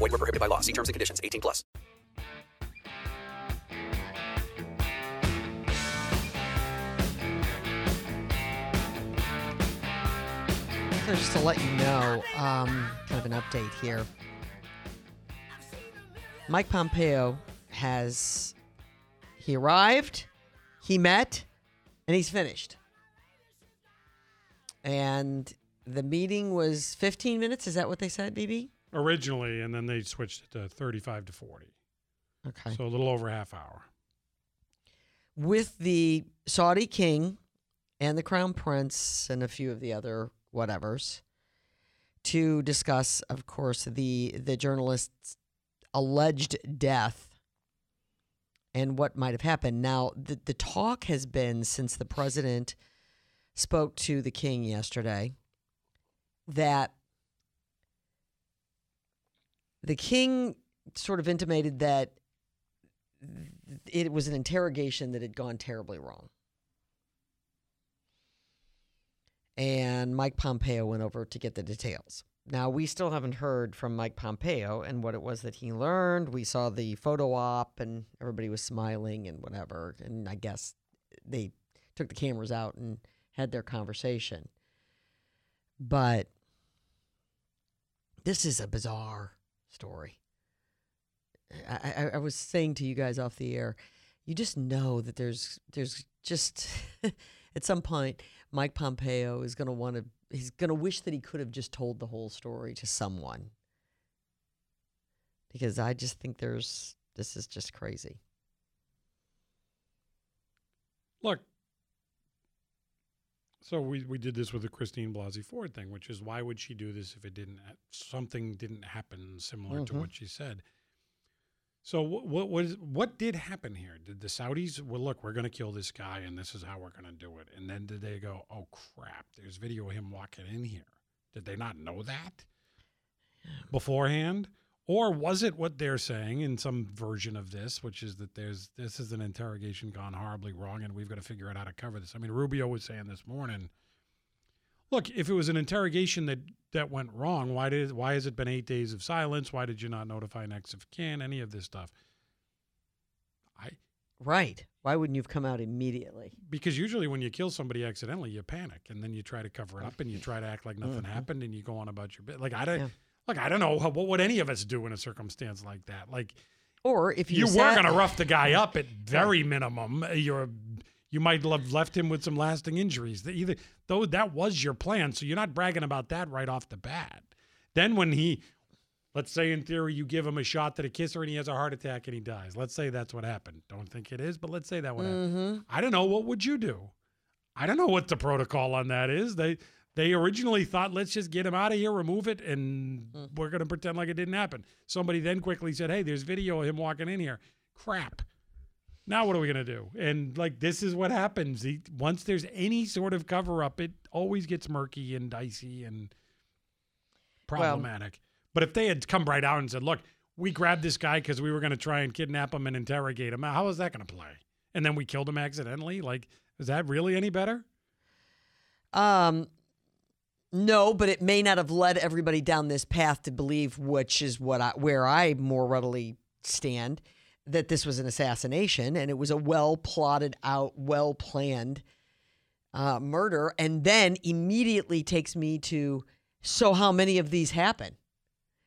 Void were prohibited by law. See terms and conditions. 18 plus. So just to let you know, um, kind of an update here. Mike Pompeo has he arrived, he met, and he's finished. And the meeting was 15 minutes. Is that what they said, BB? Originally, and then they switched it to 35 to 40. Okay. So a little over a half hour. with the Saudi king and the crown prince and a few of the other whatevers to discuss, of course, the the journalist's alleged death and what might have happened. Now, the, the talk has been since the president spoke to the king yesterday that the king sort of intimated that it was an interrogation that had gone terribly wrong. And Mike Pompeo went over to get the details. Now, we still haven't heard from Mike Pompeo and what it was that he learned. We saw the photo op and everybody was smiling and whatever. And I guess they took the cameras out and had their conversation. But this is a bizarre story. I, I, I was saying to you guys off the air, you just know that there's there's just at some point Mike Pompeo is going to want to he's going to wish that he could have just told the whole story to someone because I just think there's this is just crazy. Look, so we, we did this with the Christine Blasey Ford thing, which is why would she do this if it didn't something didn't happen similar to Mhm. what she said? So what what was what did happen here? Did the Saudis well look, we're going to kill this guy and this is how we're going to do it. And then did they go, "Oh crap, there's video of him walking in here." Did they not know that beforehand? Or was it what they're saying in some version of this, which is that there's this is an interrogation gone horribly wrong and we've got to figure out how to cover this? I mean, Rubio was saying this morning, look, if it was an interrogation that that went wrong, why did why has it been eight days of silence? Why did you not notify next of kin? Any of this stuff? I Right. Why wouldn't you have come out immediately? because usually when you kill somebody accidentally, you panic and then you try to cover it up and you try to act like nothing happened and you go on about your bit. Like I don't, Mm-hmm. Yeah. Look, I don't know what would any of us do in a circumstance like that. Like Or if you, you were going to rough the guy up at very minimum. You're you might have left him with some lasting injuries. The- Either though that was your plan, so you're not bragging about that right off the bat. Then when he, let's say in theory you give him a shot to the kisser and he has a heart attack and he dies. Let's say that's what happened. Don't think it is, but let's say that would happen. Mhm. I don't know what would you do. I don't know what the protocol on that is. They they originally thought let's just get him out of here, remove it, and we're gonna pretend like it didn't happen. Somebody then quickly said, "Hey, there's video of him walking in here." Crap. Now what are we gonna do? And like this is what happens. He, once there's any sort of cover up, it always gets murky and dicey and problematic. but if they had come right out and said, "Look, we grabbed this guy because we were gonna try and kidnap him and interrogate him," how is that gonna play? And then we killed him accidentally. Like, is that really any better? Um, no, but it may not have led everybody down this path to believe, which is what I, where I more readily stand, that this was an assassination and it was a well plotted out, well planned uh, murder, and then immediately takes me to, so how many of these happen?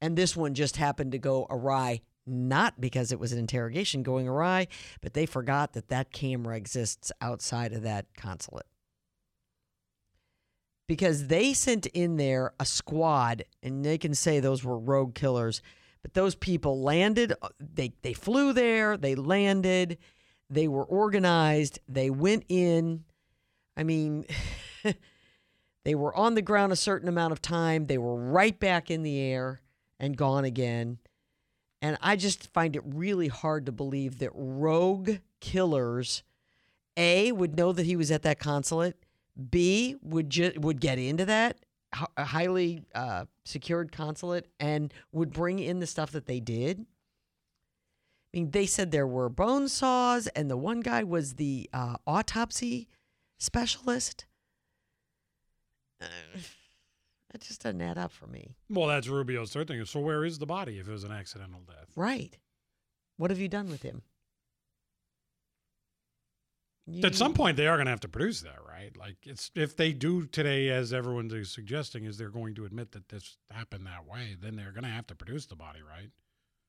And this one just happened to go awry, not because it was an interrogation going awry, but they forgot that that camera exists outside of that consulate because they sent in there a squad and they can say those were rogue killers but those people landed uh, they they flew there they landed they were organized they went in. I mean they were on the ground a certain amount of time they were right back in the air and gone again. And I just find it really hard to believe that rogue killers, A, would know that he was at that consulate, B, would, ju- would get into that h- highly uh, secured consulate and would bring in the stuff that they did. I mean, they said there were bone saws, and the one guy was the uh, autopsy specialist. Uh, that just doesn't add up for me. Well, that's Rubio's third thing. So where is the body if it was an accidental death? Right. What have you done with him? At some point, they are going to have to produce that, right? Like, it's if they do today, as everyone is suggesting, is they're going to admit that this happened that way, then they're going to have to produce the body, right?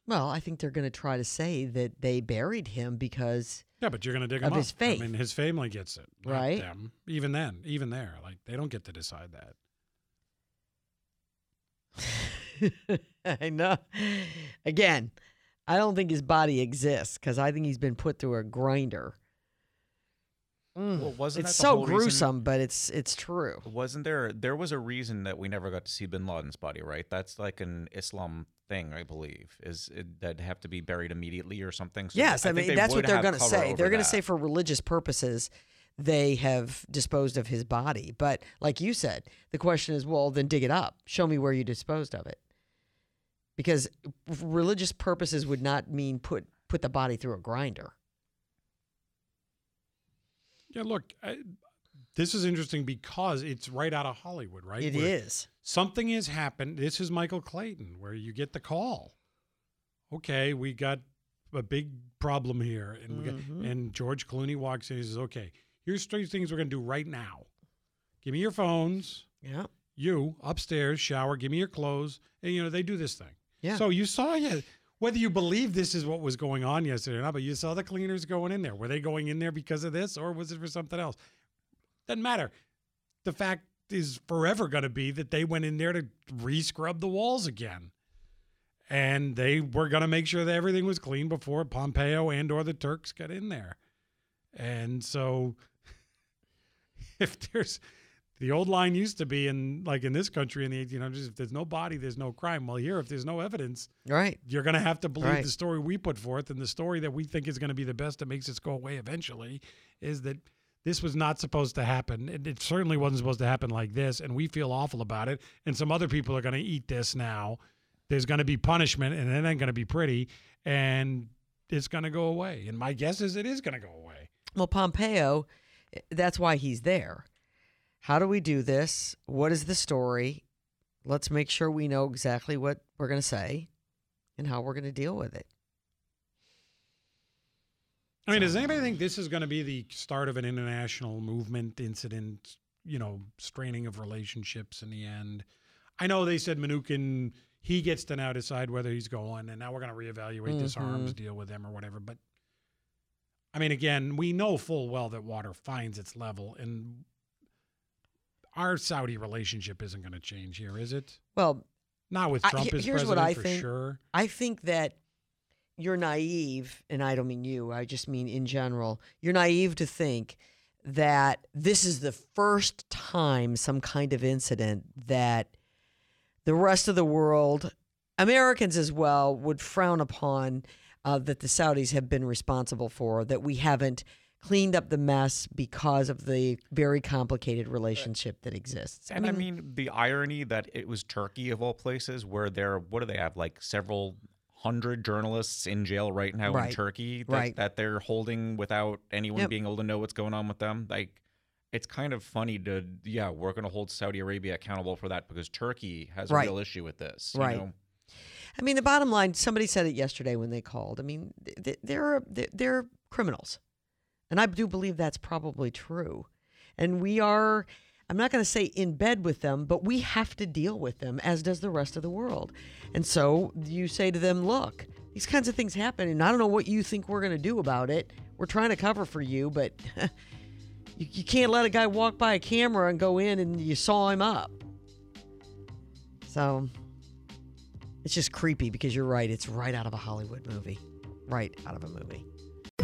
Well, I think they're going to try to say that they buried him because Yeah, but you're going to dig Of him his up. faith. I mean, his family gets it, Right. Them. Even then, even there, like they don't get to decide that. I know. Again, I don't think his body exists because I think he's been put through a grinder. Mm. Well, wasn't it's that so whole reason- gruesome, but it's it's true. Wasn't there? There was a reason that we never got to see Bin Laden's body, right? That's like an Islam thing, I believe. Is it, that have to be buried immediately or something? So yes, I, think mean that's what they're going to say. They're going to say for religious purposes they have disposed of his body. But like you said, the question is, well, then dig it up. Show me where you disposed of it. Because religious purposes would not mean put put the body through a grinder. Yeah, look, I, this is interesting because it's right out of Hollywood, right? It Where is. Something has happened. This is Michael Clayton, where you get the call. Okay, we got a big problem here, and we got, mm-hmm. and George Clooney walks in. He says, "Okay, here's three things we're gonna do right now. Give me your phones. Yeah. You upstairs, shower. Give me your clothes. And you know they do this thing. Yeah. So you saw yeah. Whether you believe this is what was going on yesterday or not, but you saw the cleaners going in there. Were they going in there because of this, or was it for something else? Doesn't matter. The fact is forever going to be that they went in there to re-scrub the walls again, and they were going to make sure that everything was clean before Pompeo and or the Turks got in there. And so, if there's the old line used to be in like in this country in the 1800s, if there's no body, there's no crime. Well, here, if there's no evidence, Right. you're going to have to believe Right. the story we put forth, and the story that we think is going to be the best that makes this go away eventually is that this was not supposed to happen. It, it certainly wasn't supposed to happen like this, and we feel awful about it. And some other people are going to eat this now. There's going to be punishment, and it ain't going to be pretty, and it's going to go away. And my guess is it is going to go away. Well, Pompeo, eh, that's why he's there. How do we do this? What is the story? Let's make sure we know exactly what we're going to say and how we're going to deal with it. I mean, does anybody think this is going to be the start of an international movement, incident, you know, straining of relationships in the end? I know they said Mnuchin, he gets to now decide whether he's going, and now we're going to reevaluate this mm-hmm. arms deal with him or whatever. But I mean, again, we know full well that water finds its level, and our Saudi relationship isn't going to change here, is it? Well, Not with I- Trump he- as here's what president I for think. sure. I think that you're naive, and I don't mean you, I just mean in general. You're naive to think that this is the first time some kind of incident that the rest of the world, Americans as well, would frown upon uh, that the Saudis have been responsible for, that we haven't cleaned up the mess because of the very complicated relationship that exists. And I mean, the irony that it was Turkey of all places, where there, what do they have, like several hundred journalists in jail right now Right. in Turkey that, Right. that they're holding without anyone Yep. being able to know what's going on with them. Like, it's kind of funny to, yeah, we're going to hold Saudi Arabia accountable for that because Turkey has Right. a real issue with this. you Right. know? I mean, the bottom line. Somebody said it yesterday when they called. I mean, they're they're, they're criminals, and I do believe that's probably true. And we are. I'm not going to say in bed with them, but we have to deal with them, as does the rest of the world. And so you say to them, "Look, these kinds of things happen, and I don't know what you think we're going to do about it. We're trying to cover for you, but you, you can't let a guy walk by a camera and go in and you saw him up." So it's just creepy because you're right. It's right out of a Hollywood movie. Right out of a movie.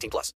18 plus.